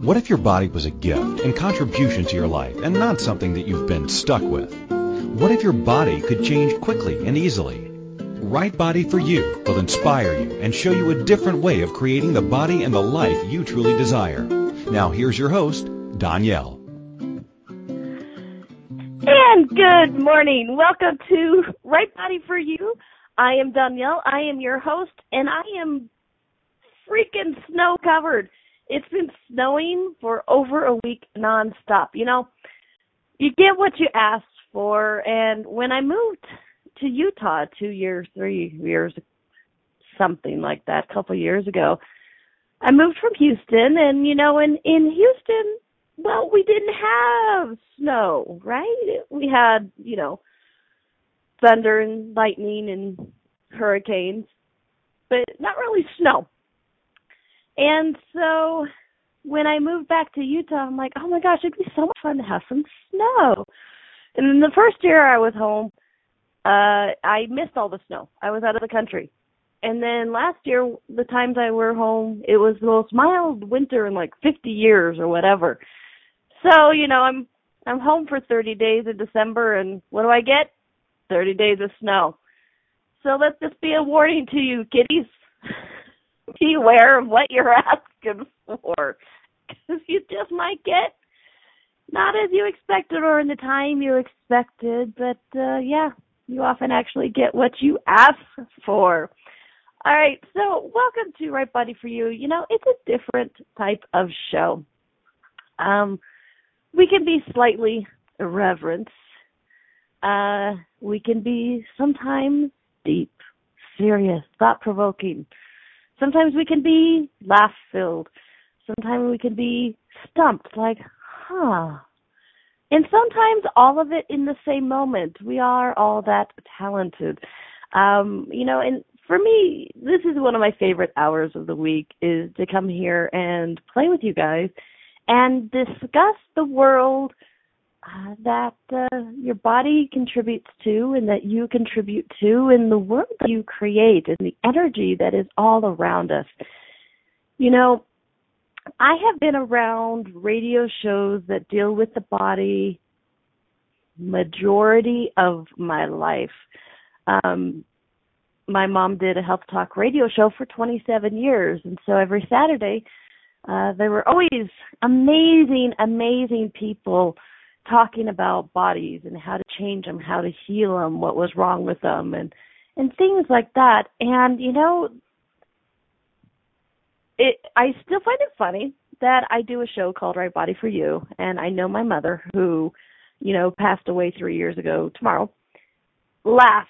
What if your body was a gift and contribution to your life and not something that you've been stuck with? What if your body could change quickly and easily? Right Body for You will inspire you and show you a different way of creating the body and the life you truly desire. Now here's your host, Donnielle. And good morning. Welcome to Right Body for You. I am Donnielle. I am your host, and I am freaking snow covered. It's been snowing for over a week nonstop. You know, you get what you ask for, and when I moved to Utah two years, three years, something like that, a couple years ago, I moved from Houston, and you know, in in Houston, well, we didn't have snow, right? We had, you know, thunder and lightning and hurricanes, but not really snow. And so when I moved back to Utah, I'm like, oh my gosh, it'd be so much fun to have some snow. And then the first year I was home, uh, I missed all the snow. I was out of the country. And then last year, the times I were home, it was the most mild winter in like 50 years or whatever. So, you know, I'm, I'm home for 30 days in December and what do I get? 30 days of snow. So let this be a warning to you, kiddies. be aware of what you're asking for. Because you just might get not as you expected or in the time you expected, but uh yeah, you often actually get what you ask for. All right, so welcome to Right Body for You. You know, it's a different type of show. Um, we can be slightly irreverent. Uh, we can be sometimes deep, serious, thought provoking. Sometimes we can be laugh filled. Sometimes we can be stumped, like, huh. And sometimes all of it in the same moment. We are all that talented. Um, you know, and for me, this is one of my favorite hours of the week is to come here and play with you guys and discuss the world uh, that uh, your body contributes to and that you contribute to in the world that you create and the energy that is all around us. You know, I have been around radio shows that deal with the body majority of my life. Um, my mom did a health talk radio show for 27 years, and so every Saturday, uh, there were always amazing, amazing people talking about bodies and how to change them, how to heal them, what was wrong with them, and and things like that. And you know, it I still find it funny that I do a show called Right Body for You, and I know my mother who, you know, passed away three years ago tomorrow, laughs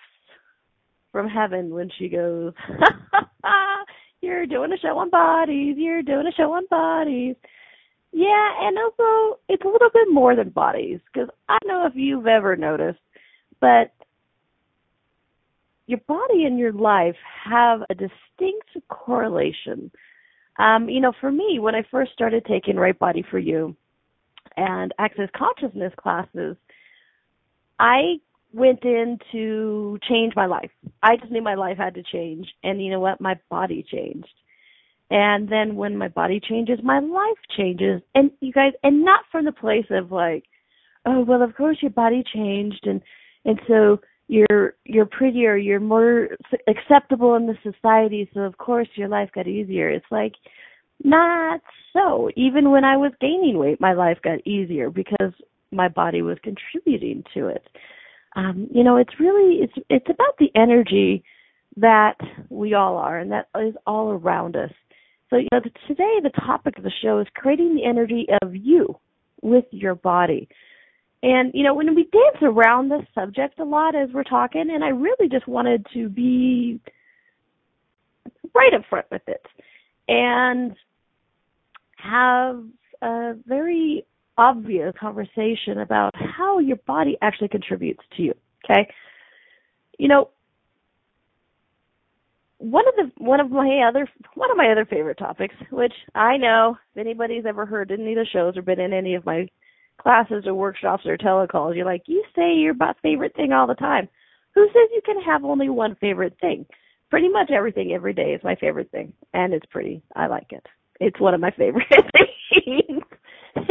from heaven when she goes, "You're doing a show on bodies. You're doing a show on bodies." Yeah, and also it's a little bit more than bodies because I don't know if you've ever noticed, but your body and your life have a distinct correlation. Um, you know, for me, when I first started taking Right Body for You and Access Consciousness classes, I went in to change my life. I just knew my life had to change, and you know what? My body changed. And then when my body changes, my life changes. And you guys, and not from the place of like, oh, well, of course your body changed and, and so you're, you're prettier, you're more acceptable in the society. So of course your life got easier. It's like, not so. Even when I was gaining weight, my life got easier because my body was contributing to it. Um, you know, it's really, it's, it's about the energy that we all are and that is all around us. So, you know, today the topic of the show is creating the energy of you with your body. And, you know, when we dance around this subject a lot as we're talking, and I really just wanted to be right up front with it and have a very obvious conversation about how your body actually contributes to you. Okay? You know, one of the one of my other one of my other favorite topics, which I know if anybody's ever heard any of the shows or been in any of my classes or workshops or telecalls, you're like, you say your favorite thing all the time. Who says you can have only one favorite thing? Pretty much everything every day is my favorite thing, and it's pretty. I like it. It's one of my favorite things.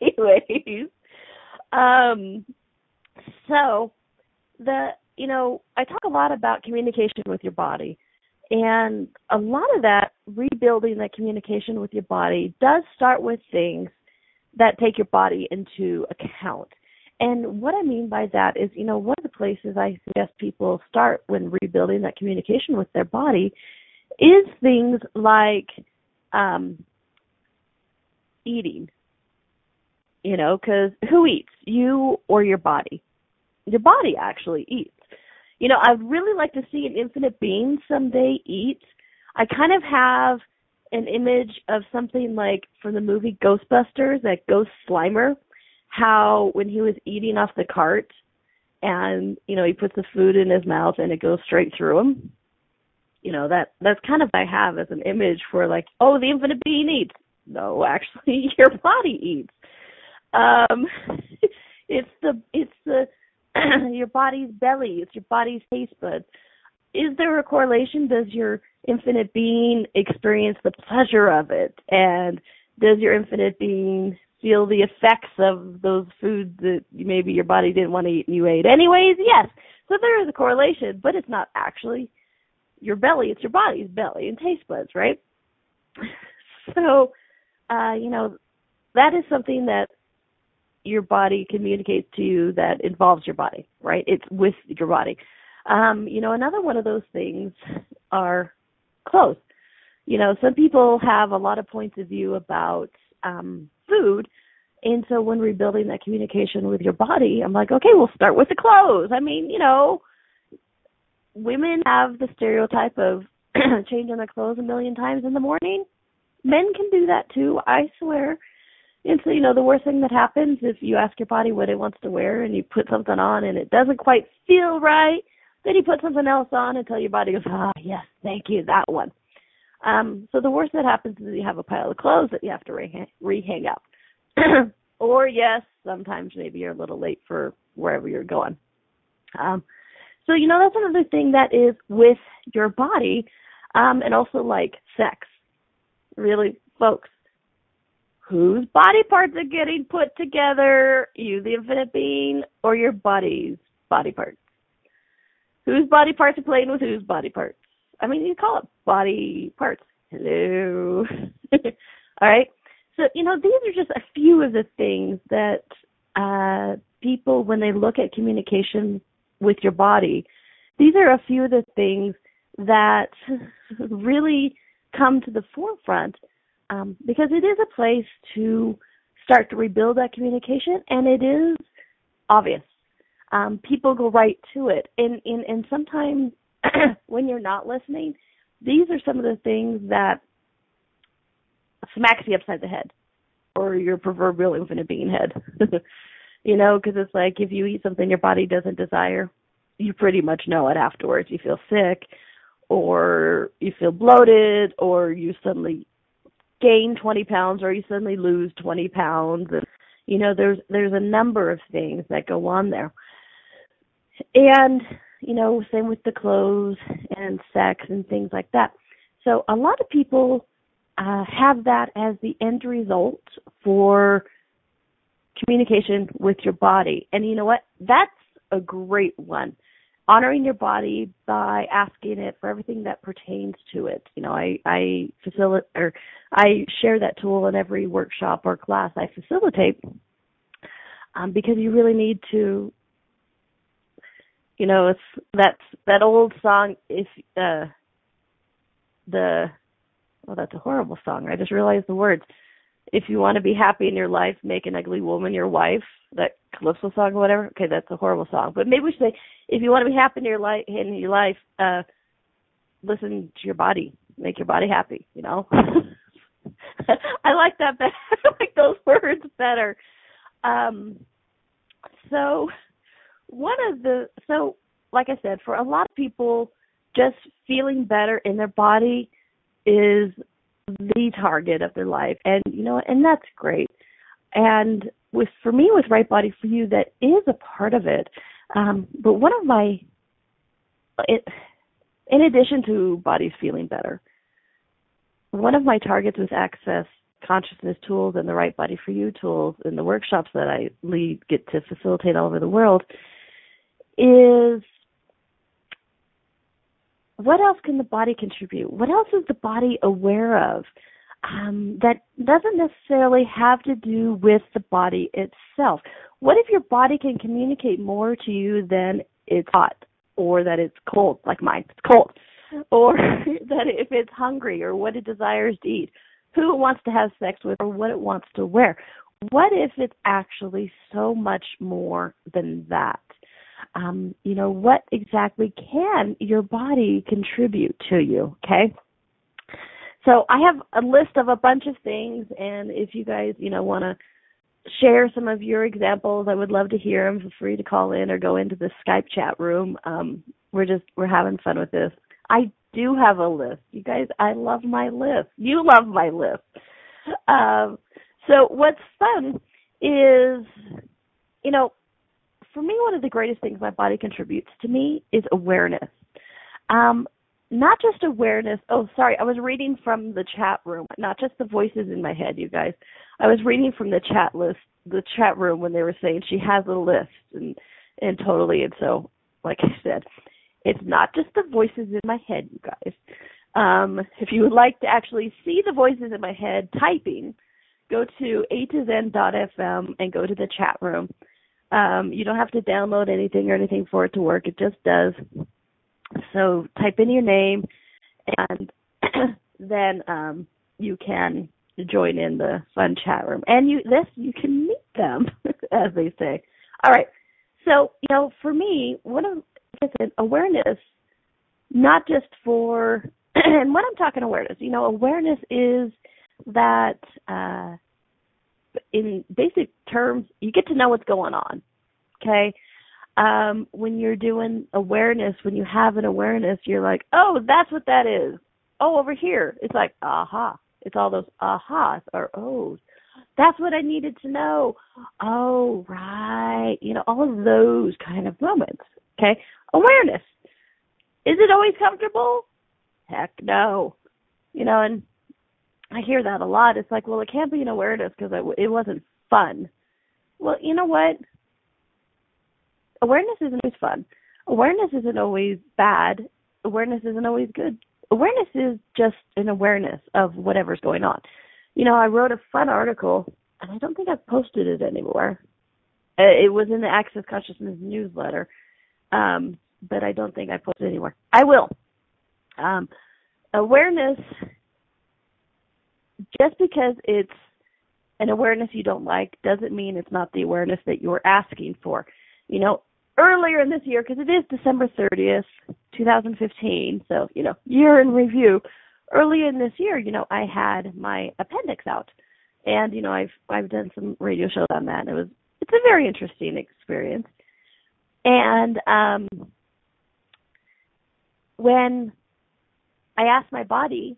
Anyways, um, so the you know I talk a lot about communication with your body, and a lot of that rebuilding that communication with your body does start with things that take your body into account. And what I mean by that is, you know, one of the places I suggest people start when rebuilding that communication with their body is things like um, eating. You know, because who eats, you or your body? Your body actually eats. You know, I'd really like to see an infinite being someday eat. I kind of have an image of something like from the movie Ghostbusters, that Ghost Slimer, how when he was eating off the cart and, you know, he puts the food in his mouth and it goes straight through him. You know, that that's kind of I have as an image for like, oh, the infinite being eats. No, actually your body eats. Um it's the it's the your body's belly, it's your body's taste buds. Is there a correlation? Does your infinite being experience the pleasure of it? And does your infinite being feel the effects of those foods that maybe your body didn't want to eat and you ate anyways? Yes. So there is a correlation, but it's not actually your belly, it's your body's belly and taste buds, right? So, uh, you know, that is something that your body communicates to you that involves your body, right? It's with your body. Um, you know, another one of those things are clothes. You know, some people have a lot of points of view about um, food, and so when rebuilding that communication with your body, I'm like, okay, we'll start with the clothes. I mean, you know, women have the stereotype of changing their clothes a million times in the morning. Men can do that too, I swear. And so, you know, the worst thing that happens if you ask your body what it wants to wear and you put something on and it doesn't quite feel right, then you put something else on until your body goes, ah, yes, thank you, that one. Um, so the worst that happens is you have a pile of clothes that you have to re- re-hang up. or yes, sometimes maybe you're a little late for wherever you're going. Um, so you know that's another thing that is with your body, um, and also like sex. Really, folks, whose body parts are getting put together? You, the infinite being, or your body's body parts? Whose body parts are playing with whose body parts? I mean, you call it body parts. Hello. All right. So, you know, these are just a few of the things that uh, people, when they look at communication with your body, these are a few of the things that really come to the forefront um, because it is a place to start to rebuild that communication, and it is obvious. Um, people go right to it, and and, and sometimes when you're not listening, these are some of the things that smacks you upside the head, or your proverbial infinite being head. you know, because it's like if you eat something your body doesn't desire, you pretty much know it afterwards. You feel sick, or you feel bloated, or you suddenly gain 20 pounds or you suddenly lose 20 pounds and you know there's there's a number of things that go on there. And you know same with the clothes and sex and things like that. So a lot of people uh, have that as the end result for communication with your body. And you know what? That's a great one honoring your body by asking it for everything that pertains to it. You know, I I facilitate or I share that tool in every workshop or class I facilitate um, because you really need to. You know, it's that's that old song. If uh, the well, that's a horrible song. I just realized the words if you want to be happy in your life, make an ugly woman your wife. That Calypso song or whatever. Okay, that's a horrible song. But maybe we should say, if you want to be happy in your life, in your life, uh, listen to your body. Make your body happy. You know. I like that better. I like those words better. Um, so one of the so like I said, for a lot of people, just feeling better in their body is the target of their life. And you know and that's great. And with for me with right body for you that is a part of it. Um but one of my it, in addition to bodies feeling better one of my targets with access consciousness tools and the right body for you tools and the workshops that I lead get to facilitate all over the world is what else can the body contribute? What else is the body aware of um, that doesn't necessarily have to do with the body itself? What if your body can communicate more to you than it's hot or that it's cold, like mine, it's cold, or that if it's hungry or what it desires to eat, who it wants to have sex with or what it wants to wear? What if it's actually so much more than that? Um, you know, what exactly can your body contribute to you? Okay. So I have a list of a bunch of things, and if you guys, you know, want to share some of your examples, I would love to hear them. Feel free to call in or go into the Skype chat room. Um, we're just we're having fun with this. I do have a list, you guys. I love my list. You love my list. Um, so what's fun is, you know, for me, one of the greatest things my body contributes to me is awareness. Um, not just awareness. Oh, sorry, I was reading from the chat room, not just the voices in my head, you guys. I was reading from the chat list, the chat room when they were saying she has a list and and totally. And so, like I said, it's not just the voices in my head, you guys. Um, if you would like to actually see the voices in my head typing, go to a to zen.fm and go to the chat room um, you don't have to download anything or anything for it to work. It just does. So type in your name, and then um, you can join in the fun chat room. And you this you can meet them, as they say. All right. So you know, for me, one of like awareness, not just for, and when I'm talking awareness, you know, awareness is that. uh in basic terms, you get to know what's going on. Okay. Um, when you're doing awareness, when you have an awareness, you're like, oh, that's what that is. Oh, over here. It's like, aha. It's all those ahas or ohs. That's what I needed to know. Oh, right. You know, all of those kind of moments. Okay. Awareness. Is it always comfortable? Heck no. You know, and I hear that a lot. It's like, well, it can't be an awareness because it, it wasn't fun. Well, you know what? Awareness isn't always fun. Awareness isn't always bad. Awareness isn't always good. Awareness is just an awareness of whatever's going on. You know, I wrote a fun article, and I don't think I've posted it anywhere. Uh, it was in the Access Consciousness newsletter, um, but I don't think I posted it anywhere. I will. Um, awareness just because it's an awareness you don't like doesn't mean it's not the awareness that you're asking for. You know, earlier in this year, because it is December 30th, 2015, so, you know, year in review, earlier in this year, you know, I had my appendix out. And, you know, I've I've done some radio shows on that and it was it's a very interesting experience. And um when I asked my body,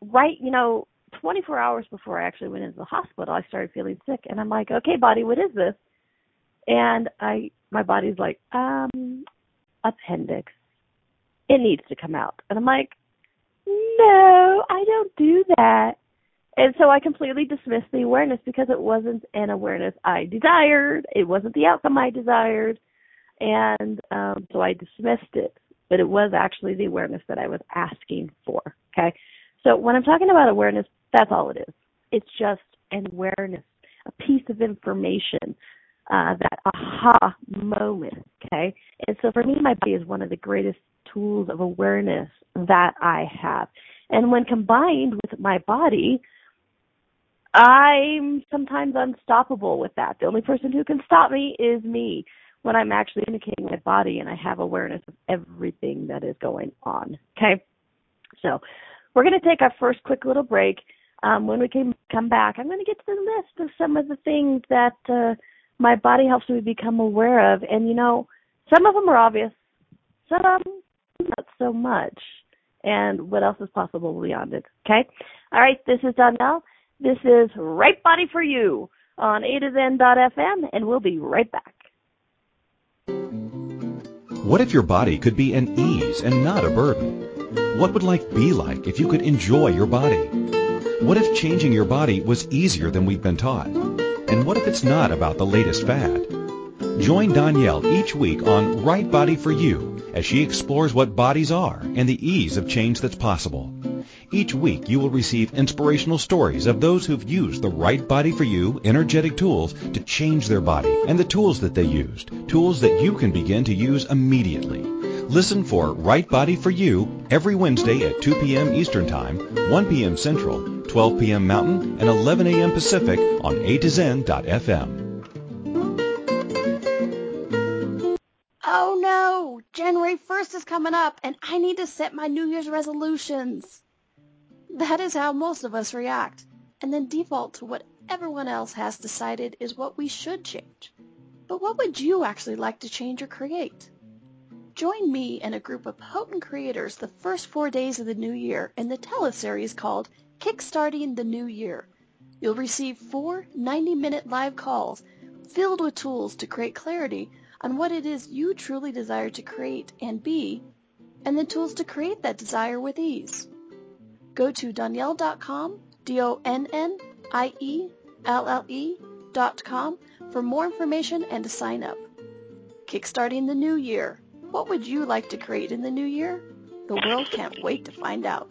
right, you know, 24 hours before I actually went into the hospital, I started feeling sick, and I'm like, okay, body, what is this? And I, my body's like, um, appendix. It needs to come out, and I'm like, no, I don't do that. And so I completely dismissed the awareness because it wasn't an awareness I desired. It wasn't the outcome I desired. And um, so I dismissed it. But it was actually the awareness that I was asking for. Okay. So when I'm talking about awareness, that's all it is. It's just an awareness, a piece of information, uh, that aha moment. Okay. And so for me, my body is one of the greatest tools of awareness that I have. And when combined with my body, I'm sometimes unstoppable with that. The only person who can stop me is me when I'm actually communicating my body and I have awareness of everything that is going on. Okay. So we're going to take our first quick little break. Um, when we can come back, I'm going to get to the list of some of the things that uh, my body helps me become aware of. And you know, some of them are obvious, some not so much. And what else is possible beyond it? Okay. All right. This is Donnielle. This is Right Body for You on A to Zen.fm, and we'll be right back. What if your body could be an ease and not a burden? What would life be like if you could enjoy your body? What if changing your body was easier than we've been taught? And what if it's not about the latest fad? Join Donnielle each week on Right Body for You as she explores what bodies are and the ease of change that's possible. Each week you will receive inspirational stories of those who've used the right body for you energetic tools to change their body and the tools that they used, tools that you can begin to use immediately. Listen for Right Body for You every Wednesday at 2 p.m. Eastern Time, 1 p.m. Central, 12 p.m. Mountain, and 11 a.m. Pacific on A to Zen.fm. Oh no! January 1st is coming up and I need to set my New Year's resolutions. That is how most of us react, and then default to what everyone else has decided is what we should change. But what would you actually like to change or create? Join me and a group of potent creators the first four days of the new year in the teleseries called Kickstarting the New Year. You'll receive four 90-minute live calls filled with tools to create clarity on what it is you truly desire to create and be, and the tools to create that desire with ease. Go to Donielle.com, D-O-N-N-I-E-L-L-E dot com for more information and to sign up. Kickstarting the new year. What would you like to create in the new year? The world can't wait to find out.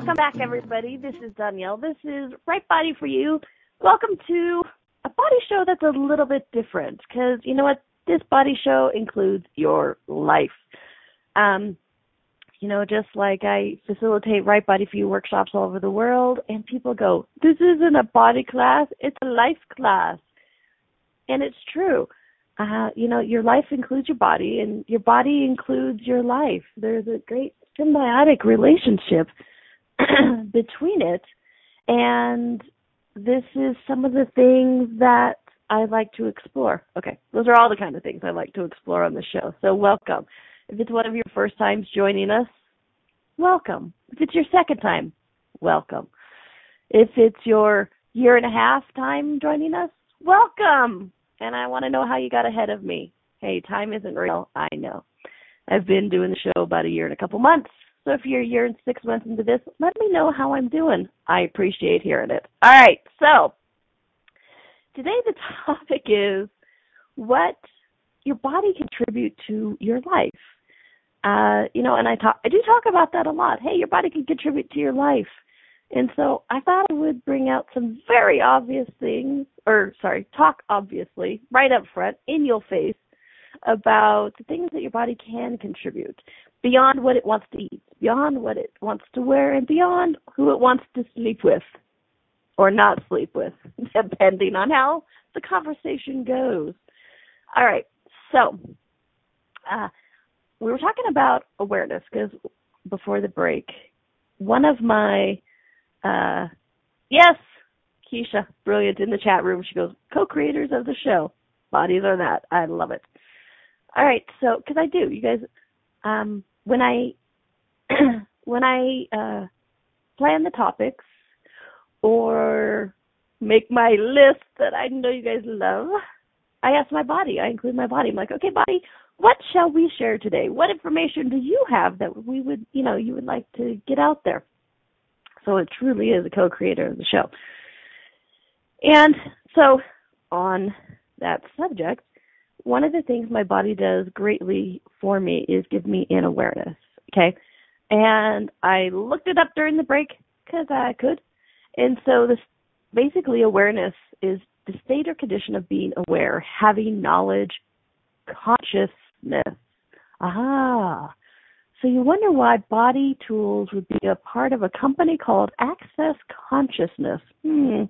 Welcome back, everybody. This is Donnielle. This is Right Body for You. Welcome to a body show that's a little bit different because you know what? This body show includes your life. Um, you know, just like I facilitate Right Body for You workshops all over the world, and people go, This isn't a body class, it's a life class. And it's true. Uh, you know, your life includes your body, and your body includes your life. There's a great symbiotic relationship between it. And this is some of the things that I like to explore. Okay, those are all the kind of things I like to explore on the show. So, welcome. If it's one of your first times joining us, welcome. If it's your second time, welcome. If it's your year and a half time joining us, welcome. And I want to know how you got ahead of me. Hey, time isn't real. I know. I've been doing the show about a year and a couple months. So if you're a year and six months into this, let me know how I'm doing. I appreciate hearing it. All right. So today the topic is what your body contribute to your life. Uh, you know, and I talk, I do talk about that a lot. Hey, your body can contribute to your life. And so I thought I would bring out some very obvious things, or sorry, talk obviously, right up front, in your face, about the things that your body can contribute beyond what it wants to eat, beyond what it wants to wear, and beyond who it wants to sleep with or not sleep with, depending on how the conversation goes. All right, so uh, we were talking about awareness because before the break, one of my uh, yes, Keisha, brilliant in the chat room. She goes, co-creators of the show. Bodies are that. I love it. All right, so because I do, you guys. Um, when I when I uh, plan the topics or make my list that I know you guys love, I ask my body. I include my body. I'm like, okay, body, what shall we share today? What information do you have that we would, you know, you would like to get out there? So it truly is a co-creator of the show. And so on that subject, one of the things my body does greatly for me is give me an awareness. Okay. And I looked it up during the break because I could. And so this basically awareness is the state or condition of being aware, having knowledge, consciousness. Aha. So you wonder why body tools would be a part of a company called Access Consciousness. Hmm.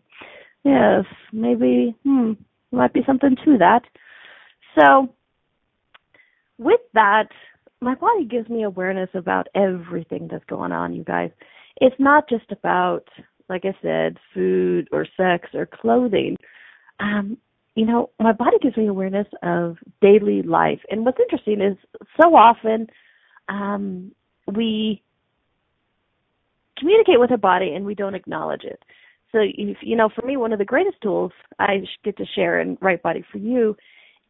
Yes, maybe, hmm, might be something to that. So, with that, my body gives me awareness about everything that's going on, you guys. It's not just about, like I said, food or sex or clothing. Um, you know, my body gives me awareness of daily life. And what's interesting is so often um, we communicate with our body and we don't acknowledge it. So, if, you know, for me, one of the greatest tools I get to share in Right Body for You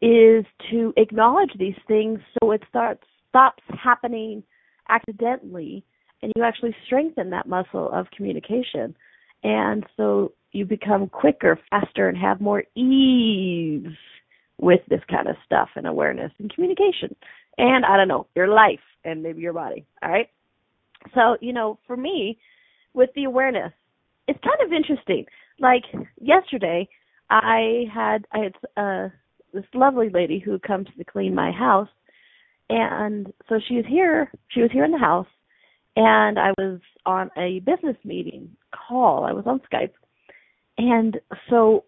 is to acknowledge these things so it starts stops happening accidentally and you actually strengthen that muscle of communication. And so you become quicker, faster, and have more ease with this kind of stuff and awareness and communication. And I don't know, your life and maybe your body. All right. So, you know, for me, with the awareness, it's kind of interesting. Like yesterday, I had I had uh this lovely lady who comes to clean my house and so she was here she was here in the house and I was on a business meeting call. I was on Skype. And so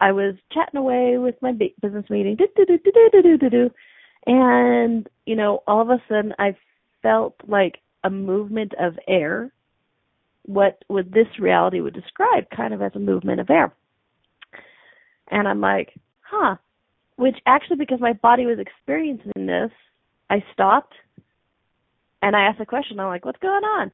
I was chatting away with my business meeting. And, you know, all of a sudden I felt like a movement of air, what would this reality would describe kind of as a movement of air. And I'm like, huh. Which actually, because my body was experiencing this, I stopped and I asked a question. I'm like, what's going on?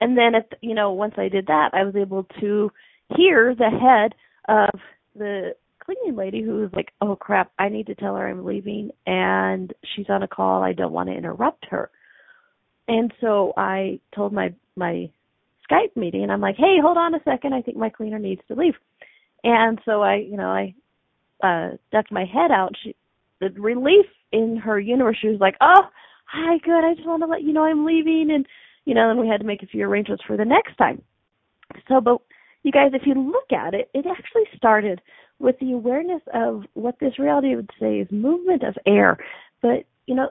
And then, at you know, once I did that, I was able to hear the head of the cleaning lady who was like, "Oh crap, I need to tell her I'm leaving, and she's on a call. I don't want to interrupt her." And so I told my my Skype meeting, I'm like, "Hey, hold on a second. I think my cleaner needs to leave." And so I, you know, I uh ducked my head out. She, the relief in her universe, she was like, "Oh, hi, good. I just want to let you know I'm leaving. And, you know, then we had to make a few arrangements for the next time. So, but you guys, if you look at it, it actually started with the awareness of what this reality would say is movement of air. But, you know,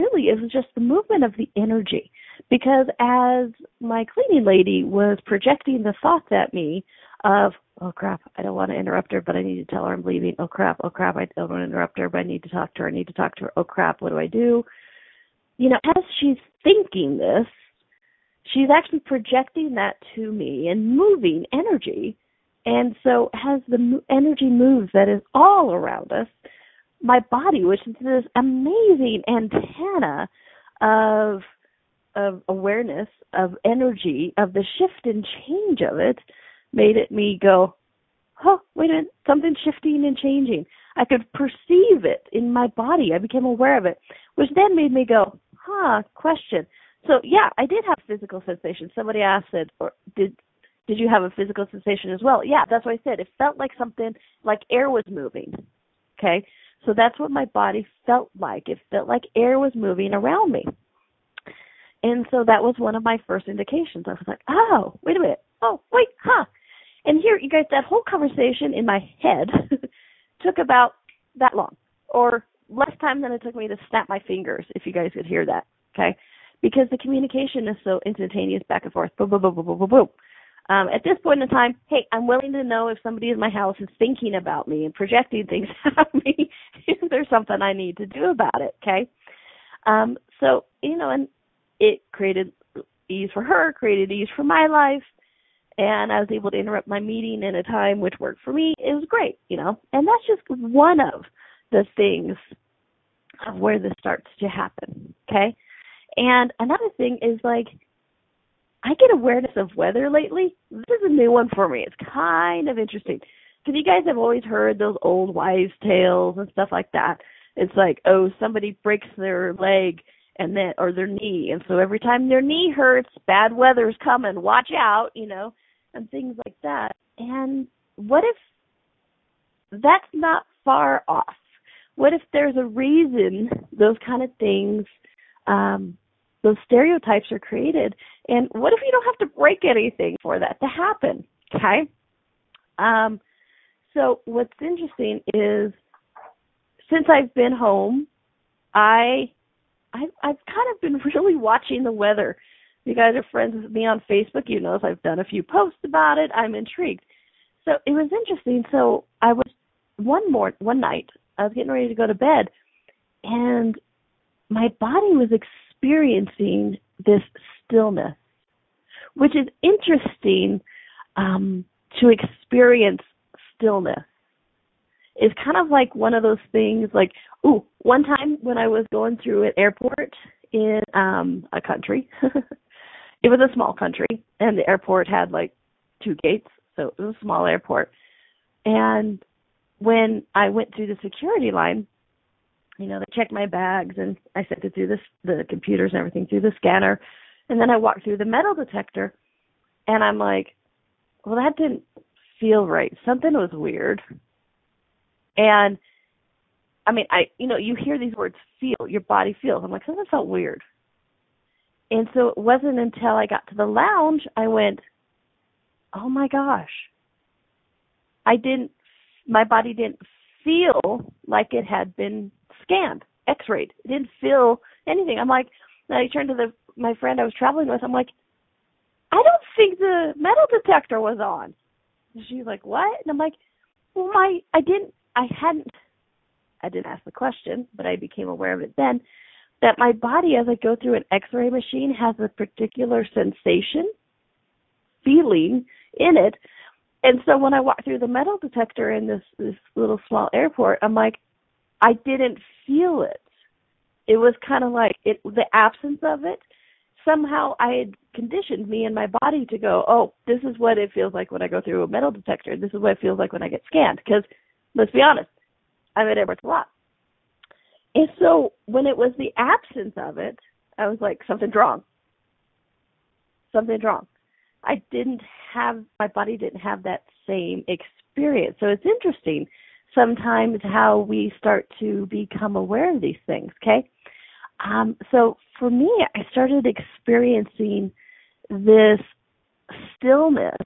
really it was just the movement of the energy. Because as my cleaning lady was projecting the thoughts at me of, oh crap, I don't want to interrupt her, but I need to tell her I'm leaving. Oh crap, oh crap, I don't want to interrupt her, but I need to talk to her. I need to talk to her. Oh crap, what do I do? you know, as she's thinking this, she's actually projecting that to me and moving energy. And so as the energy moves that is all around us, my body, which is this amazing antenna of of awareness, of energy, of the shift and change of it, made it me go, oh, wait a minute, something's shifting and changing. I could perceive it in my body. I became aware of it, which then made me go, huh, question. So yeah, I did have physical sensation. Somebody asked it, or did did you have a physical sensation as well? Yeah, that's what I said. It felt like something like air was moving. Okay, so that's what my body felt like. It felt like air was moving around me. And so that was one of my first indications. I was like, oh, wait a minute. Oh, wait, huh. And here, you guys, that whole conversation in my head took about that long, or less time than it took me to snap my fingers, if you guys could hear that. Okay? Because the communication is so instantaneous back and forth. Boom, boom, boom, boom, boom, boom, boom. Um, at this point in time, hey, I'm willing to know if somebody in my house is thinking about me and projecting things at me, if there's something I need to do about it, okay? Um, so, you know, and it created ease for her, created ease for my life, and I was able to interrupt my meeting in a time which worked for me. It was great, you know, and that's just one of the things of where this starts to happen. Okay. And another thing is like, I get awareness of weather lately. This is a new one for me. It's kind of interesting. Because you guys have always heard those old wives' tales and stuff like that. It's like, oh, somebody breaks their leg and then or their knee and so every time their knee hurts, bad weather's coming, watch out, you know, and things like that. And what if that's not far off? what if there's a reason those kind of things um those stereotypes are created and what if you don't have to break anything for that to happen okay um so what's interesting is since i've been home i i've i've kind of been really watching the weather you guys are friends with me on facebook you know i've done a few posts about it. I'm intrigued. So it was interesting. So i was one more one night I was getting ready to go to bed, and my body was experiencing this stillness, which is interesting um, to experience stillness. It's kind of like one of those things like, ooh, one time when I was going through an airport in um a country, it was a small country and the airport had like two gates, so it was a small airport. And when I went through the security line, you know, they checked my bags and I sent it through this the computers and everything through the scanner. And then I walked through the metal detector and I'm like, well that didn't feel right. Something was weird. And I mean, I you know, you hear these words feel, your body feels. I'm like, something felt weird. And so it wasn't until I got to the lounge I went, Oh my gosh. I didn't my body didn't feel like it had been scanned, x-rayed. It didn't feel anything. I'm like, I turned to the my friend I was traveling with. I'm like, I don't think the metal detector was on. And she's like, what? And I'm like, well, my I didn't, I hadn't, I didn't ask the question, but I became aware of it then. That my body, as I go through an X-ray machine, has a particular sensation, feeling in it and so when I walk through the metal detector in this this little small airport, I'm like, I didn't feel it. It was kind of like it the absence of it. Somehow I had conditioned me and my body to go, oh, this is what it feels like when I go through a metal detector. This is what it feels like when I get scanned. Because let's be honest, I'm at airports a lot. And so when it was the absence of it, I was like, something's wrong. Something's wrong. I didn't have my body didn't have that same experience. So it's interesting sometimes how we start to become aware of these things, okay? Um, so for me, I started experiencing this stillness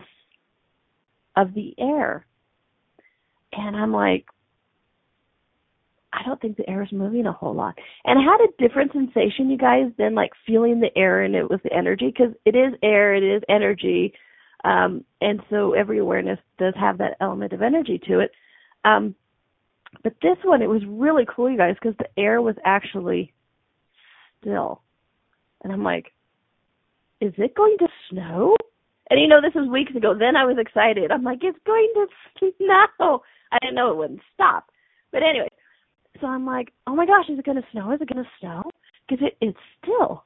of the air. And I'm like, I don't think the air is moving a whole lot. And I had a different sensation, you guys, than like feeling the air and it was the energy because it is air, it is energy. Um, and so every awareness does have that element of energy to it. Um, but this one, it was really cool, you guys, because the air was actually still. And I'm like, is it going to snow? And you know, this was weeks ago. Then I was excited. I'm like, it's going to snow. I didn't know it wouldn't stop. But anyway, so I'm like, oh my gosh, is it going to snow? Is it going to snow? Because it, it's still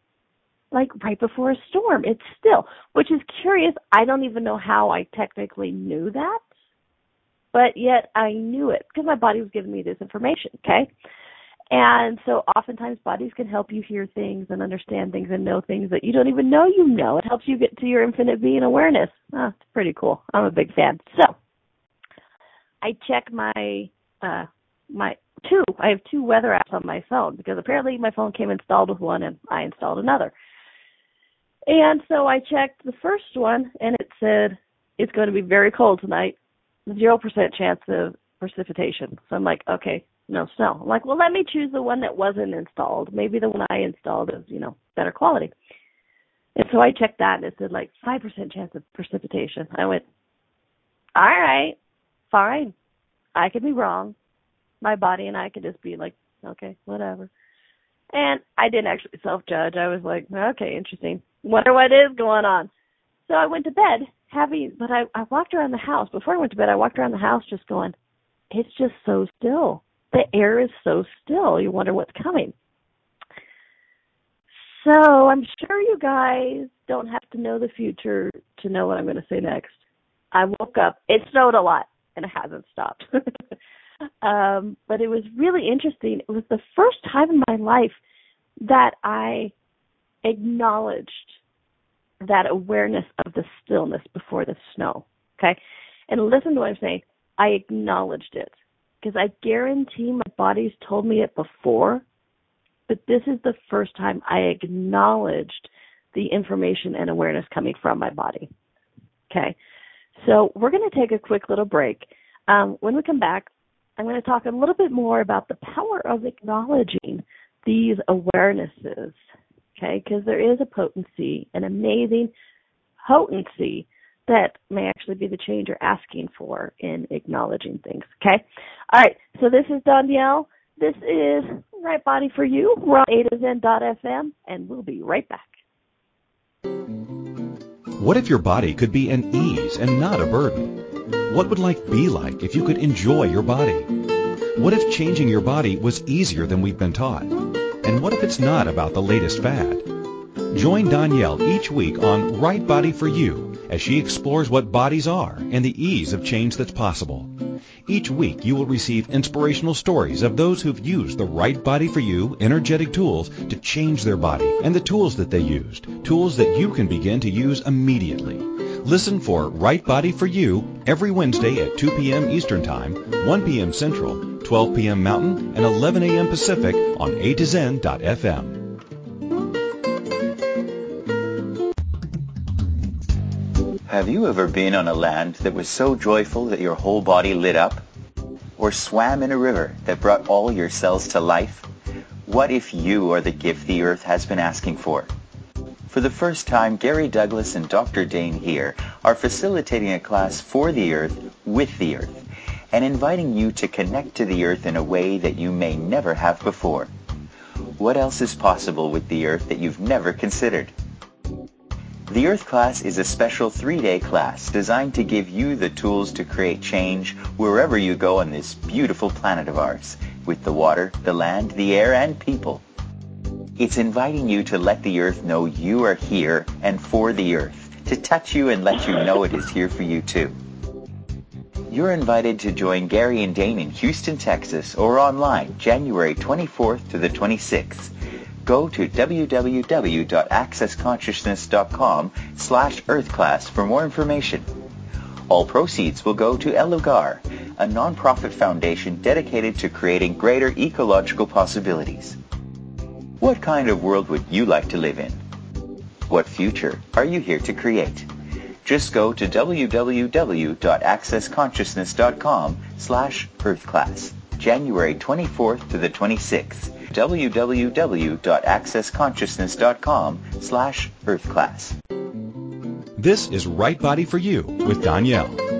like right before a storm. It's still, which is curious. I don't even know how I technically knew that, but yet I knew it because my body was giving me this information. Okay. And so oftentimes bodies can help you hear things and understand things and know things that you don't even know you know. It helps you get to your infinite being awareness. Oh, it's pretty cool. I'm a big fan. So I check my uh my two. I have two weather apps on my phone because apparently my phone came installed with one and I installed another. And so I checked the first one and it said it's going to be very cold tonight, zero percent chance of precipitation. So I'm like, okay, no snow. I'm like, well, let me choose the one that wasn't installed. Maybe the one I installed is, you know, better quality. And so I checked that and it said like five percent chance of precipitation. I went, all right, fine. I could be wrong my body and I could just be like, okay, whatever. And I didn't actually self judge. I was like, okay, interesting. Wonder what is going on. So I went to bed having, but I, I walked around the house. Before I went to bed, I walked around the house just going, it's just so still. The air is so still. You wonder what's coming. So I'm sure you guys don't have to know the future to know what I'm going to say next. I woke up. It snowed a lot, and it hasn't stopped. Um, but it was really interesting. It was the first time in my life that I acknowledged that awareness of the stillness before the snow. Okay? And listen to what I'm saying. I acknowledged it. Because I guarantee my body's told me it before, but this is the first time I acknowledged the information and awareness coming from my body. Okay? So we're going to take a quick little break. Um, when we come back, I'm going to talk a little bit more about the power of acknowledging these awarenesses, okay? Because there is a potency, an amazing potency that may actually be the change you're asking for in acknowledging things, okay? All right, so this is Donnielle. This is Right Body for You. We're on A and we'll be right back. What if your body could be an ease and not a burden? What would life be like if you could enjoy your body? What if changing your body was easier than we've been taught? And what if it's not about the latest fad? Join Donnielle each week on Right Body for You as she explores what bodies are and the ease of change that's possible. Each week you will receive inspirational stories of those who've used the right body for you energetic tools to change their body and the tools that they used, tools that you can begin to use immediately. Listen for Right Body for You every Wednesday at 2 p.m. Eastern Time, 1 p.m. Central, 12 p.m. Mountain, and 11 a.m. Pacific on A to Zen.fm. Have you ever been on a land that was so joyful that your whole body lit up? Or swam in a river that brought all your cells to life? What if you are the gift the earth has been asking for? For the first time, Gary Douglas and Dr. Dain Heer are facilitating a class for the earth with the earth and inviting you to connect to the earth in a way that you may never have before. What else is possible with the earth that you've never considered? The Earth class is a special three-day class designed to give you the tools to create change wherever you go on this beautiful planet of ours, with the water, the land, the air, and people. It's inviting you to let the Earth know you are here and for the Earth, to touch you and let you know it is here for you too. You're invited to join Gary and Dain in Houston, Texas, or online January 24th to the 26th go to www.accessconsciousness.com slash earthclass for more information. All proceeds will go to El Lugar, a nonprofit foundation dedicated to creating greater ecological possibilities. What kind of world would you like to live in? What future are you here to create? Just go to www.accessconsciousness.com slash earthclass, January 24th to the 26th www.accessconsciousness.com slash earthclass. This is Right Body for You with Donnielle.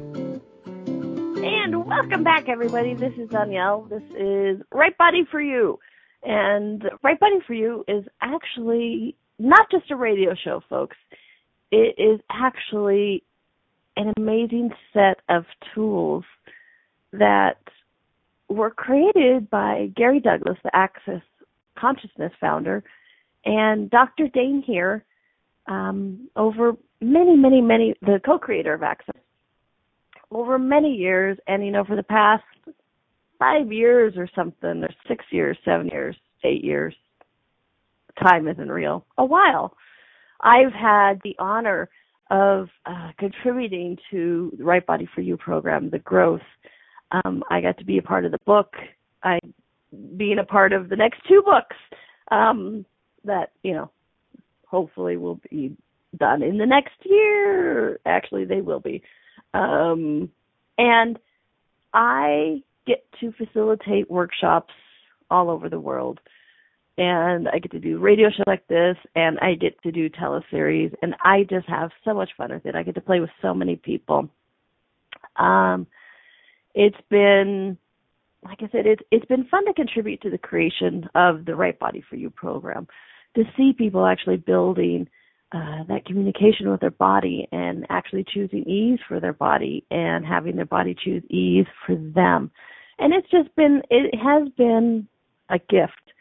Welcome back, everybody. This is Donnielle. This is Right Body for You. And Right Body for You is actually not just a radio show, folks. It is actually an amazing set of tools that were created by Gary Douglas, the Access Consciousness founder, and Dr. Dain Heer um, over many, many, many, the co-creator of Access, over many years, and you know, for the past five years or something, or six years, seven years, eight years, time isn't real, a while, I've had the honor of uh, contributing to the Right Body for You program, the growth. Um, I got to be a part of the book. I being a part of the next two books um, that you know hopefully will be done in the next year. Actually, they will be, um, and I get to facilitate workshops all over the world. And I get to do radio shows like this, and I get to do teleseries, and I just have so much fun with it. I get to play with so many people. Um, it's been like I said, it's it's been fun to contribute to the creation of the Right Body for You program, to see people actually building uh, that communication with their body and actually choosing ease for their body and having their body choose ease for them, and it's just been it has been a gift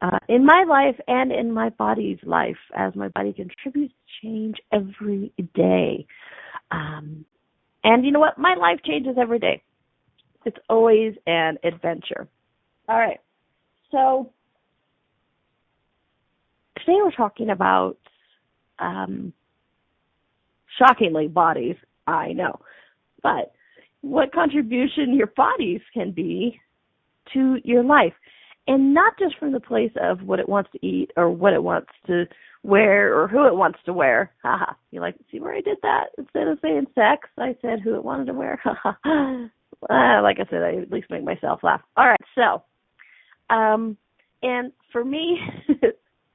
uh, in my life and in my body's life as my body contributes to change every day. Um, and you know what? My life changes every day it's always an adventure. All right. So today we're talking about um, shockingly bodies, I know, but what contribution your bodies can be to your life. and not just from the place of what it wants to eat or what it wants to wear or who it wants to wear. Haha. You like see where I did that? Instead of saying sex, I said who it wanted to wear. Uh, like I said, I at least make myself laugh. All right, so um and for me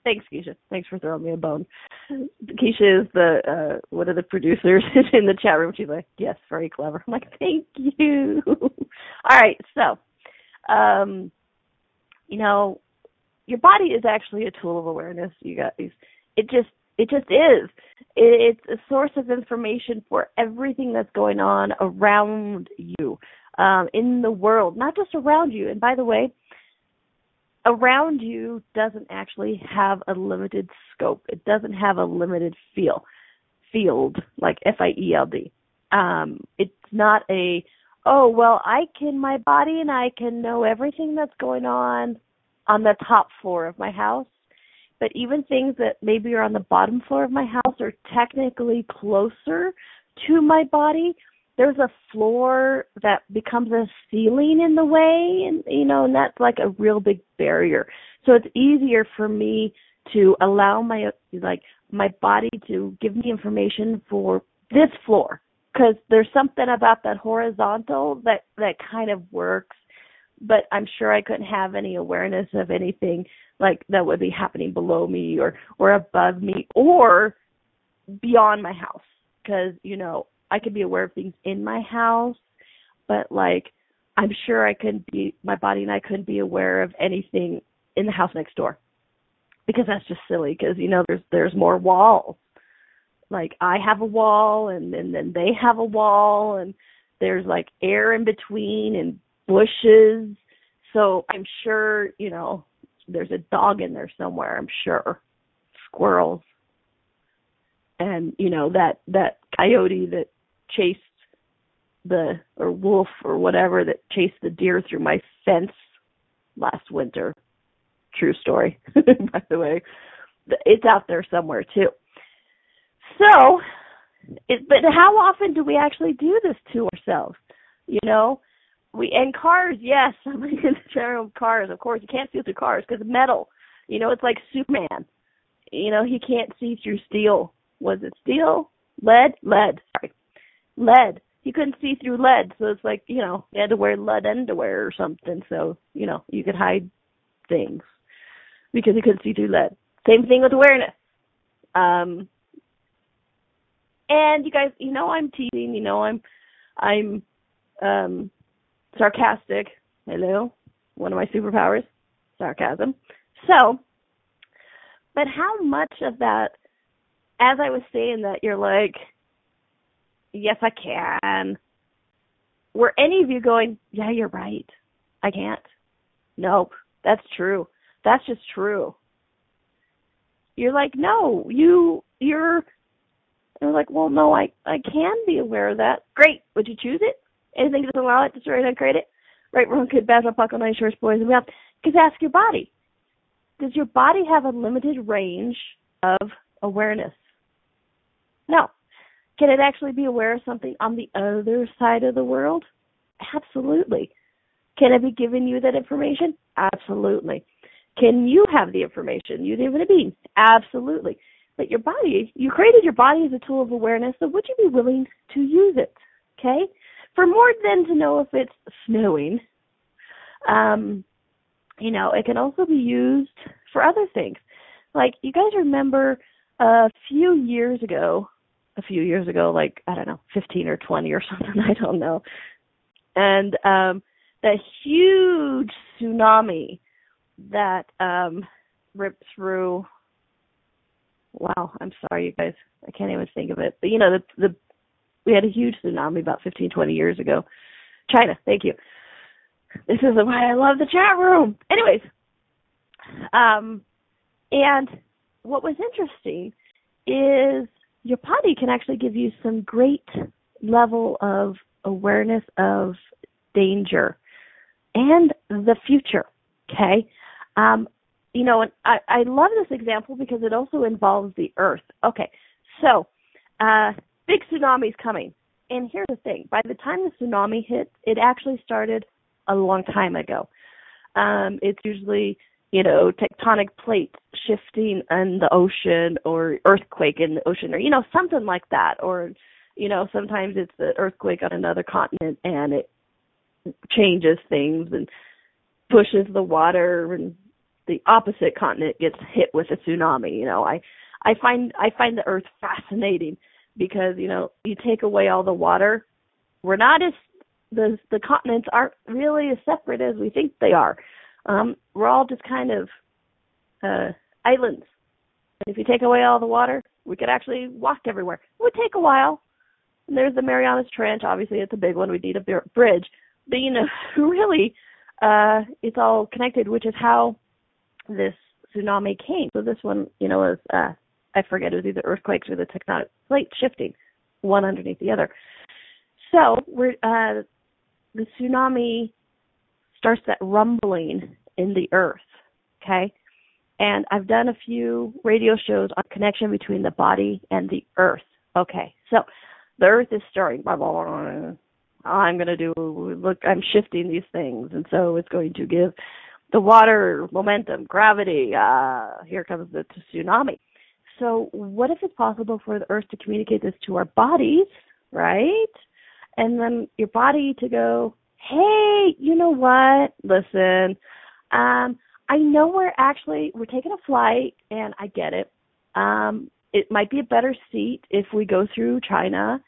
thanks Keisha. Thanks for throwing me a bone. Keisha is the uh one of the producers in the chat room. She's like, Yes, very clever. I'm like, Thank you. All right, so um you know, your body is actually a tool of awareness, you guys. It just it just is. It's a source of information for everything that's going on around you, um, in the world, not just around you. And by the way, around you doesn't actually have a limited scope. It doesn't have a limited feel, field like F I E L D. Um, it's not a oh well, I can my body and I can know everything that's going on on the top floor of my house but even things that maybe are on the bottom floor of my house are technically closer to my body there's a floor that becomes a ceiling in the way and you know and that's like a real big barrier. So it's easier for me to allow my like my body to give me information for this floor because there's something about that horizontal that that kind of works but i'm sure i couldn't have any awareness of anything like that would be happening below me or or above me or beyond my house because you know I could be aware of things in my house but like I'm sure I couldn't be my body and I couldn't be aware of anything in the house next door because that's just silly because you know there's there's more walls like I have a wall and, and then they have a wall and there's like air in between and bushes so I'm sure you know there's a dog in there somewhere, I'm sure. Squirrels. And, you know, that, that coyote that chased the, or wolf or whatever that chased the deer through my fence last winter. True story, by the way. It's out there somewhere too. So, it, but how often do we actually do this to ourselves? You know, we and cars, yes, somebody in the general cars. Of course, you can't see through cars because metal. You know, it's like Superman. You know, he can't see through steel. Was it steel? Lead? Lead. Sorry, lead. You couldn't see through lead, so it's like you know, he had to wear lead underwear or something. So you know, you could hide things because you couldn't see through lead. Same thing with awareness. Um, and you guys, you know, I'm teasing. You know, I'm, I'm, um, sarcastic. Hello, one of my superpowers, sarcasm. So, but how much of that, as I was saying that, you're like, yes, I can. Were any of you going, yeah, you're right. I can't. Nope, that's true. That's just true. You're like, no, you, you're, and like, well, no, I, I can be aware of that. Great. Would you choose it? Anything doesn't allow it, destroy it, uncreate it. Right, wrong, good, bad, buckle, nice, shorts, boys, and beyond. Because ask your body. Does your body have a limited range of awareness? No. Can it actually be aware of something on the other side of the world? Absolutely. Can it be giving you that information? Absolutely. Can you have the information? You, infinite being? Absolutely. But your body, you created your body as a tool of awareness, so would you be willing to use it? Okay? for more than to know if it's snowing, um, you know, it can also be used for other things. Like you guys remember a few years ago, a few years ago, like I don't know, 15 or 20 or something, I don't know. And um that huge tsunami that um ripped through wow, I'm sorry you guys. I can't even think of it. But you know, the the we had a huge tsunami about 15, 20 years ago. China, thank you. This is why I love the chat room. Anyways, um, and what was interesting is your body can actually give you some great level of awareness of danger and the future. Okay. Um, you know, and I, I love this example because it also involves the earth. Okay. So, uh, big tsunami's coming. And here's the thing by the time the tsunami hit, it actually started a long time ago. um, it's usually you know tectonic plates shifting in the ocean or earthquake in the ocean or you know something like that. Or you know sometimes it's the earthquake on another continent and it changes things and pushes the water and the opposite continent gets hit with a tsunami you know. I i find i find the earth fascinating because you know you take away all the water we're not as the the continents aren't really as separate as we think they are um we're all just kind of uh islands. And if you take away all the water we could actually walk everywhere. It would take a while. And there's the marianas trench. Obviously it's a big one. We need a bridge. But you know really uh it's all connected which is how this tsunami came. So this one you know was uh i forget it was either earthquakes or the tectonic plate shifting one underneath the other. So we're uh the tsunami starts that rumbling in the earth okay and i've done a few radio shows on connection between the body and the earth okay so the earth is stirring blah, blah, blah, I'm going to do, look, I'm shifting these things. And so it's going to give the water momentum, gravity. Uh, here comes the tsunami. So what if it's possible for the earth to communicate this to our bodies, right? And then your body to go, hey, you know what? Listen, um, I know we're actually, we're taking a flight and I get it. Um, it might be a better seat if we go through China.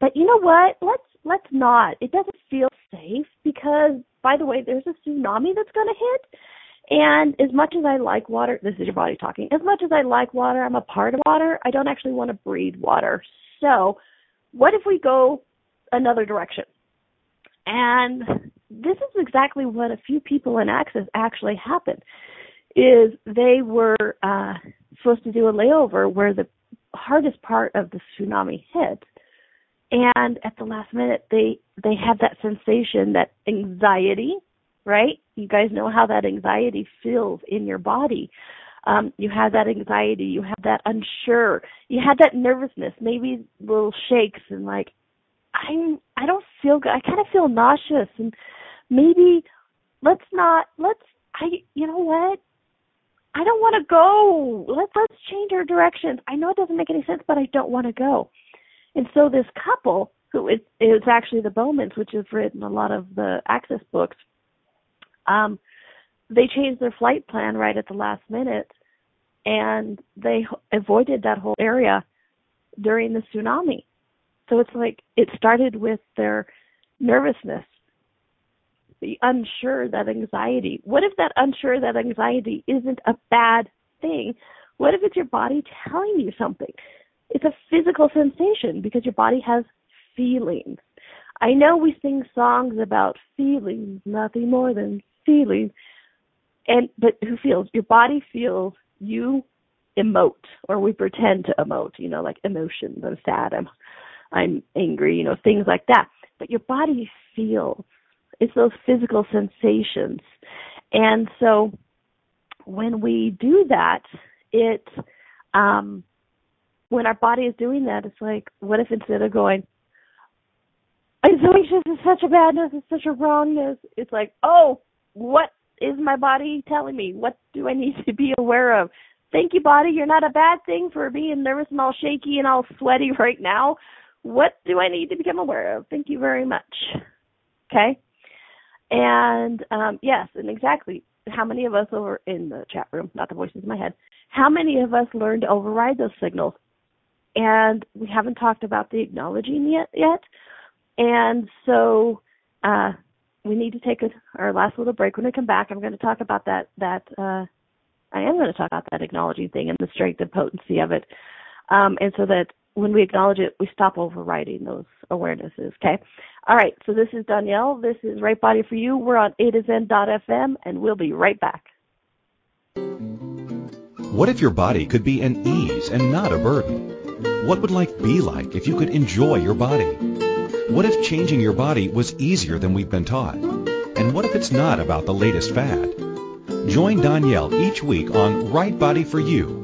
But you know what? Let's let's not. It doesn't feel safe because, by the way, there's a tsunami that's going to hit. And as much as I like water, this is your body talking. As much as I like water, I'm a part of water. I don't actually want to breathe water. So, what if we go another direction? And this is exactly what a few people in Access actually happened. Is they were uh, supposed to do a layover where the hardest part of the tsunami hit and at the last minute they they have that sensation that anxiety right you guys know how that anxiety feels in your body um you have that anxiety you have that unsure you had that nervousness maybe little shakes and like i'm i don't feel good. I kind of feel nauseous and maybe let's not let's i you know what? I don't want to go. Let's let's change our directions. I know it doesn't make any sense but i don't want to go. And so this couple, who is, is actually the Bowmans, which has written a lot of the Access books, um, they changed their flight plan right at the last minute, and they avoided that whole area during the tsunami. So it's like it started with their nervousness, the unsure, that anxiety. What if that unsure, that anxiety isn't a bad thing? What if it's your body telling you something? It's a physical sensation because your body has feelings. I know we sing songs about feelings, nothing more than feelings. And but who feels? Your body feels. You emote, or we pretend to emote. You know, like emotions. I'm sad. I'm I'm angry. You know, things like that. But your body feels. It's those physical sensations, and so when we do that, it um, when our body is doing that, it's like, what if instead of going, isolation is such a badness, it's such a wrongness, it's like, oh, what is my body telling me? What do I need to be aware of? Thank you, body. You're not a bad thing for being nervous and all shaky and all sweaty right now. What do I need to become aware of? Thank you very much. Okay? And um, yes, and exactly how many of us over in the chat room, not the voices in my head, how many of us learned to override those signals? and we haven't talked about the acknowledging yet yet. And so uh, we need to take a, our last little break. When we come back, I'm going to talk about that. That uh, I am going to talk about that acknowledging thing and the strength and potency of it, um, and so that when we acknowledge it, we stop overriding those awarenesses. Okay. All right. So this is Donnielle. This is Right Body for You. We're on A to Zen.fm, and we'll be right back. What if your body could be an ease and not a burden? What would life be like if you could enjoy your body? What if changing your body was easier than we've been taught? And what if it's not about the latest fad? Join Donnielle each week on Right Body for You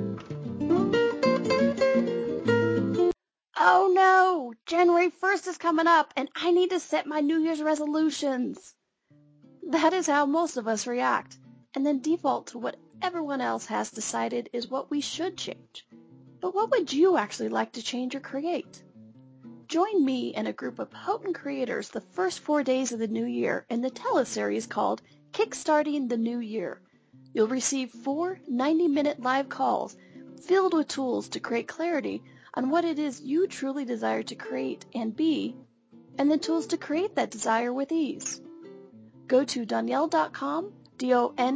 1st is coming up and I need to set my New Year's resolutions. That is how most of us react, and then default to what everyone else has decided is what we should change. But what would you actually like to change or create? Join me and a group of potent creators the first four days of the new year in the teleseries called Kickstarting the New Year. You'll receive four 90-minute live calls filled with tools to create clarity on what it is you truly desire to create and be, and the tools to create that desire with ease. Go to donnielle.com, D-O-N-N-I-E-L-L-E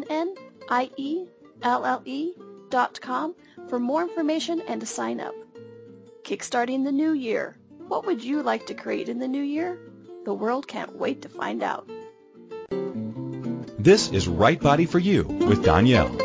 dot com for more information and to sign up. Kickstarting the New Year. What would you like to create in the new year? The world can't wait to find out. This is Right Body for You with Donnielle.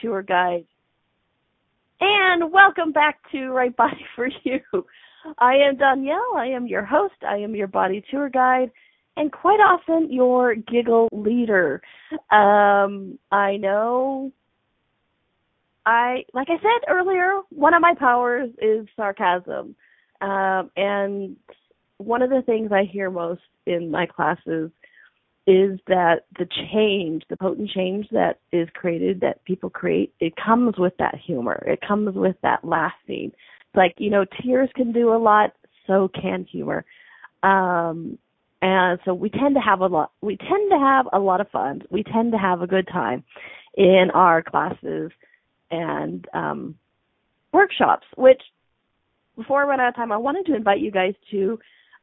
Tour guide. And welcome back to Right Body for You. I am Donnielle. I am your host. I am your body tour guide and quite often your giggle leader. Um, I know I, like I said earlier, one of my powers is sarcasm. Um, and one of the things I hear most in my classes is that the change, the potent change that is created, that people create, it comes with that humor. It comes with that laughing. It's like, you know, tears can do a lot, so can humor. Um, and so we tend to have a lot, we tend to have a lot of fun. We tend to have a good time in our classes and um, workshops, which before I run out of time, I wanted to invite you guys to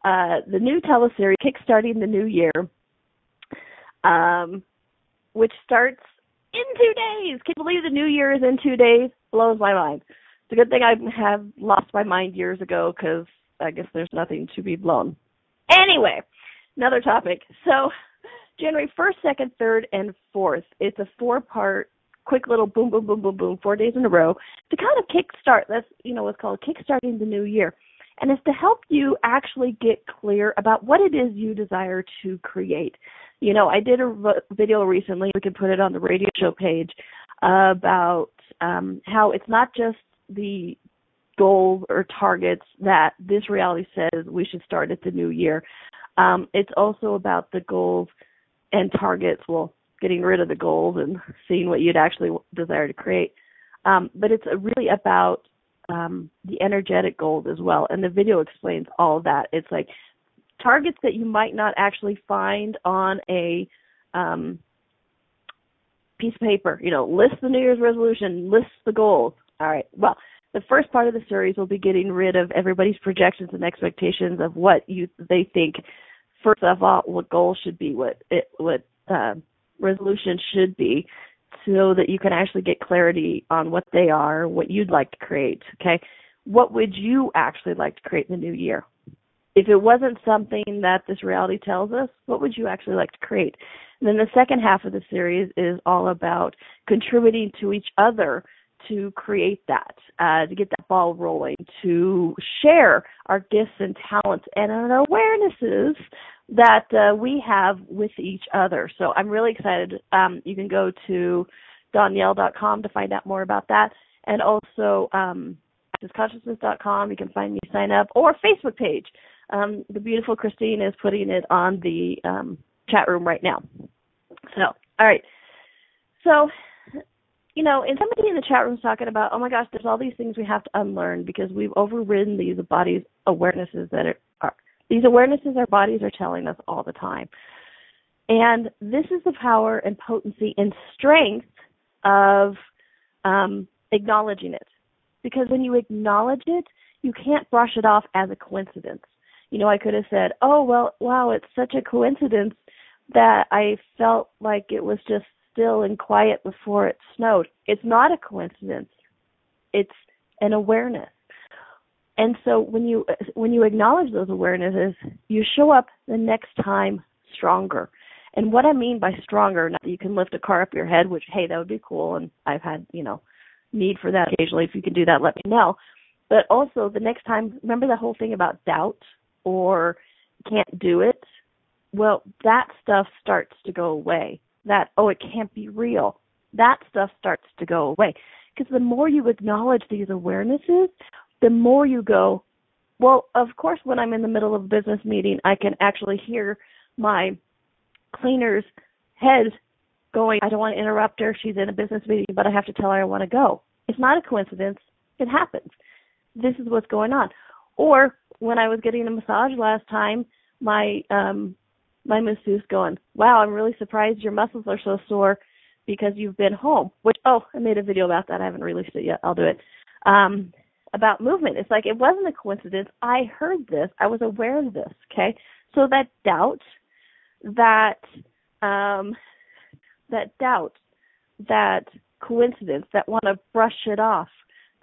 uh, the new teleseries, Kickstarting the New Year, um, which starts in two days. Can you believe the new year is in two days? Blows my mind. It's a good thing I have lost my mind years ago because I guess there's nothing to be blown. Anyway, another topic. So, January 1st, 2nd, 3rd, and 4th. It's a four part quick little boom, boom, boom, boom, boom, four days in a row to kind of kickstart. That's you know what's called kickstarting the new year, and it's to help you actually get clear about what it is you desire to create. You know, I did a video recently. We can put it on the radio show page about um, how it's not just the goals or targets that this reality says we should start at the new year. Um, it's also about the goals and targets. Well, getting rid of the goals and seeing what you'd actually desire to create. Um, but it's really about um, the energetic goals as well. And the video explains all of that. It's like targets that you might not actually find on a um, piece of paper. You know, list the New Year's resolution, list the goals. All right. Well, the first part of the series will be getting rid of everybody's projections and expectations of what you they think. First of all, what goals should be, what it, what uh, resolution should be so that you can actually get clarity on what they are, what you'd like to create. Okay. What would you actually like to create in the new year? If it wasn't something that this reality tells us, what would you actually like to create? And then the second half of the series is all about contributing to each other to create that, uh, to get that ball rolling, to share our gifts and talents and our awarenesses that uh, we have with each other. So I'm really excited. Um, you can go to donnielle.com to find out more about that, and also um, accessconsciousness.com. You can find me, sign up, or Facebook page. Um, the beautiful Christine is putting it on the um, chat room right now. So, all right. So, you know, and somebody in the chat room is talking about, oh my gosh, there's all these things we have to unlearn because we've overridden these body's awarenesses that are These awarenesses our bodies are telling us all the time. And this is the power and potency and strength of um, acknowledging it. Because when you acknowledge it, you can't brush it off as a coincidence. You know, I could have said, oh, well, wow, it's such a coincidence that I felt like it was just still and quiet before it snowed. It's not a coincidence. It's an awareness. And so when you when you acknowledge those awarenesses, you show up the next time stronger. And what I mean by stronger, not that you can lift a car up your head, which hey, that would be cool and I've had, you know, need for that occasionally. If you can do that, let me know. But also the next time remember the whole thing about doubt or can't do it? Well, that stuff starts to go away. That oh, it can't be real. That stuff starts to go away. Because the more you acknowledge these awarenesses, the more you go, well, of course, when I'm in the middle of a business meeting, I can actually hear my cleaner's head going, I don't want to interrupt her. She's in a business meeting, but I have to tell her I want to go. It's not a coincidence. It happens. This is what's going on. Or when I was getting a massage last time, my um my masseuse going, Wow, I'm really surprised your muscles are so sore because you've been home. Which oh, I made a video about that. I haven't released it yet. I'll do it. Um about movement. It's like it wasn't a coincidence. I heard this. I was aware of this. Okay. So that doubt, that um that doubt, that coincidence, that want to brush it off,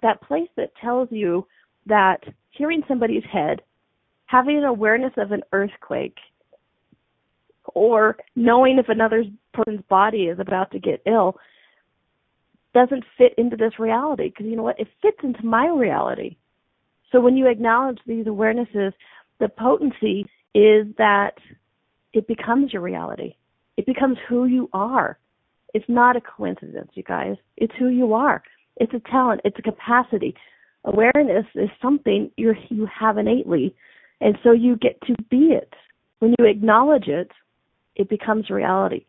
that place that tells you that hearing somebody's head, having an awareness of an earthquake, or knowing if another person's body is about to get ill doesn't fit into this reality. Because you know what? It fits into my reality. So when you acknowledge these awarenesses the potency is that it becomes your reality. It becomes who you are. It's not a coincidence you guys. It's who you are. It's a talent. It's a capacity awareness is something you you have innately and so you get to be it when you acknowledge it it becomes reality.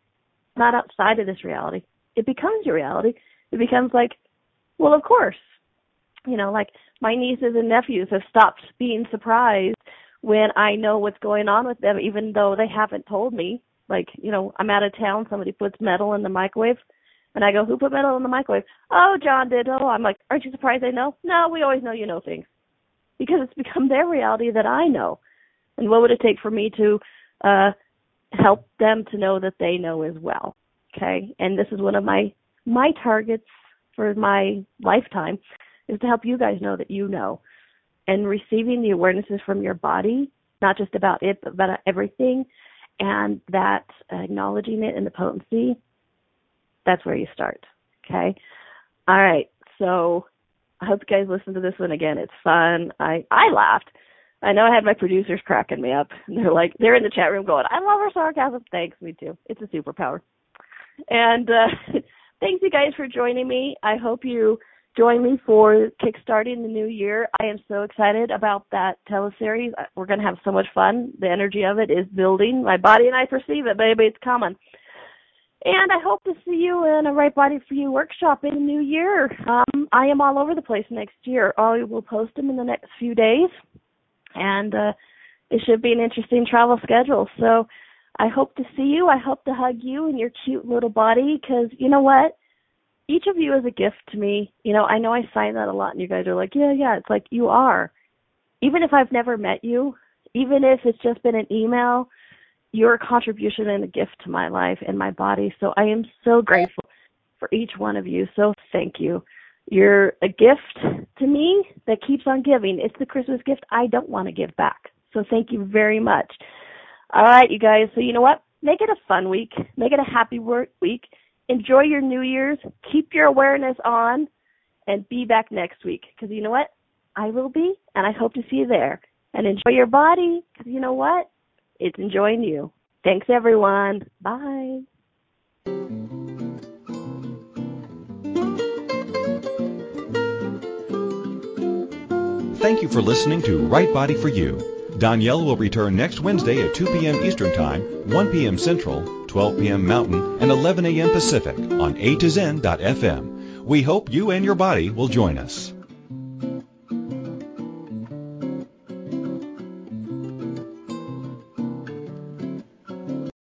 Not outside of this reality. It becomes your reality. It becomes like, well, of course. You know, like my nieces and nephews have stopped being surprised when I know what's going on with them, even though they haven't told me. Like, you know, I'm out of town, somebody puts metal in the microwave, and I go, who put metal in the microwave? Oh, John did. Oh, I'm like, aren't you surprised I know? No, we always know you know things. Because it's become their reality that I know. And what would it take for me to uh help them to know that they know as well. Okay. And this is one of my, my targets for my lifetime is to help you guys know that you know and receiving the awarenesses from your body, not just about it, but about everything and that acknowledging it and the potency, that's where you start. Okay. All right. So I hope you guys listen to this one again. It's fun. I, I laughed. I know I had my producers cracking me up. They're like, they're in the chat room going, I love her sarcasm. Thanks, me too. It's a superpower. And uh, thanks you guys for joining me. I hope you join me for kickstarting the new year. I am so excited about that teleseries. We're going to have so much fun. The energy of it is building. My body and I perceive it, baby. It's coming. And I hope to see you in a Right Body for You workshop in the new year. Um, I am all over the place next year. I will post them in the next few days and uh, it should be an interesting travel schedule. So I hope to see you. I hope to hug you and your cute little body because you know what? Each of you is a gift to me. You know, I know I sign that a lot, and you guys are like, yeah, yeah. It's like you are. Even if I've never met you, even if it's just been an email, you're contribution and a gift to my life and my body. So I am so grateful for each one of you. So thank you. You're a gift to me that keeps on giving. It's the Christmas gift I don't want to give back. So thank you very much. All right, you guys. So you know what? Make it a fun week. Make it a happy work week. Enjoy your New Year's. Keep your awareness on and be back next week. Because you know what? I will be, and I hope to see you there. And enjoy your body, because you know what? It's enjoying you. Thanks, everyone. Bye. Thank you for listening to Right Body for You. Donnielle will return next Wednesday at 2 p.m. Eastern Time, 1 p.m. Central, 12 p.m. Mountain, and 11 a.m. Pacific on A to Zen.fm. We hope you and your body will join us.